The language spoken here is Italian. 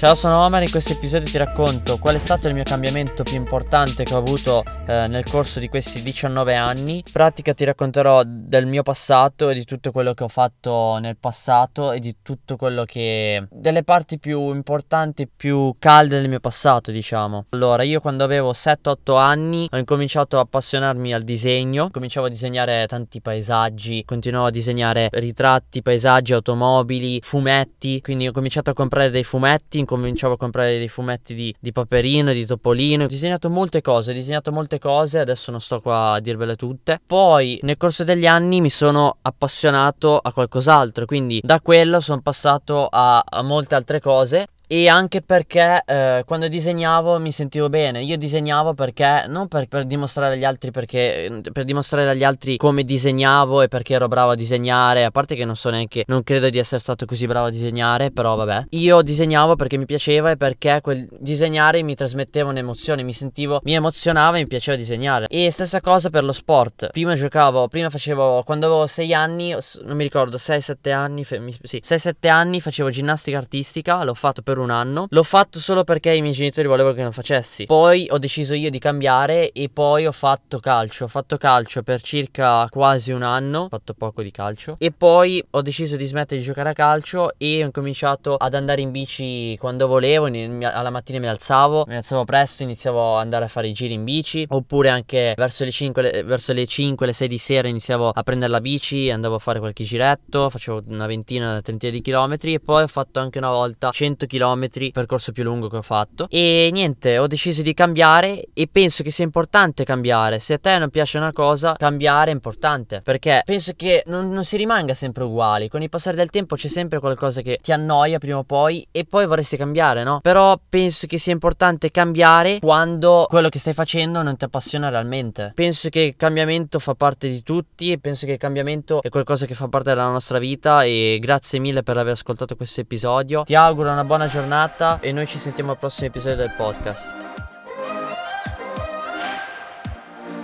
Ciao, sono Omar. In questo episodio ti racconto qual è stato il mio cambiamento più importante che ho avuto eh, nel corso di questi 19 anni. In pratica ti racconterò del mio passato e di tutto quello che ho fatto nel passato e di tutto quello che... delle parti più importanti, più calde del mio passato, diciamo. Allora, io quando avevo 7-8 anni ho incominciato a appassionarmi al disegno. Cominciavo a disegnare tanti paesaggi, continuavo a disegnare ritratti, paesaggi, automobili, fumetti. Quindi ho cominciato a comprare dei fumetti cominciavo a comprare dei fumetti di, di Paperino, di Topolino. Ho disegnato molte cose, ho disegnato molte cose, adesso non sto qua a dirvele tutte. Poi nel corso degli anni mi sono appassionato a qualcos'altro, quindi da quello sono passato a, a molte altre cose e anche perché eh, quando disegnavo mi sentivo bene. Io disegnavo perché non per, per, dimostrare agli altri perché per dimostrare agli altri come disegnavo e perché ero bravo a disegnare, a parte che non so neanche non credo di essere stato così bravo a disegnare, però vabbè. Io disegnavo perché mi piaceva e perché quel disegnare mi trasmetteva un'emozione, mi sentivo mi emozionava e mi piaceva disegnare. E stessa cosa per lo sport. Prima giocavo, prima facevo quando avevo 6 anni, non mi ricordo, 6-7 anni, fe, mi, sì, 6-7 anni facevo ginnastica artistica, l'ho fatto per un anno. L'ho fatto solo perché i miei genitori volevano che lo facessi. Poi ho deciso io di cambiare e poi ho fatto calcio. Ho fatfatto calcio per circa quasi un anno. Ho fatto poco di calcio. E poi ho deciso di smettere di giocare a calcio e ho incominciato ad andare in bici quando volevo. Alla mattina mi alzavo, mi alzavo presto, iniziavo ad andare a fare i giri in bici. Oppure anche verso le 5, le, verso le 5, le 6 di sera iniziavo a prendere la bici, andavo a fare qualche giretto, facevo una ventina, una trentina di chilometri e poi ho fatto anche una volta 100 km km, percorso più lungo che ho fatto. E niente, ho deciso di cambiare e penso che sia importante cambiare. Se a te non piace una cosa, cambiare è importante. Perché penso che non, non si rimanga sempre uguali. Con il passare del tempo c'è sempre qualcosa che ti annoia prima o poi e poi vorresti cambiare, no? Però penso che sia importante cambiare quando quello che stai facendo non ti appassiona realmente. Penso che il cambiamento fa parte di tutti e penso che il cambiamento è qualcosa che fa parte della nostra vita e grazie mille per aver ascoltato questo episodio. Ti auguro una buona giornata giornata e noi ci sentiamo al prossimo episodio del podcast.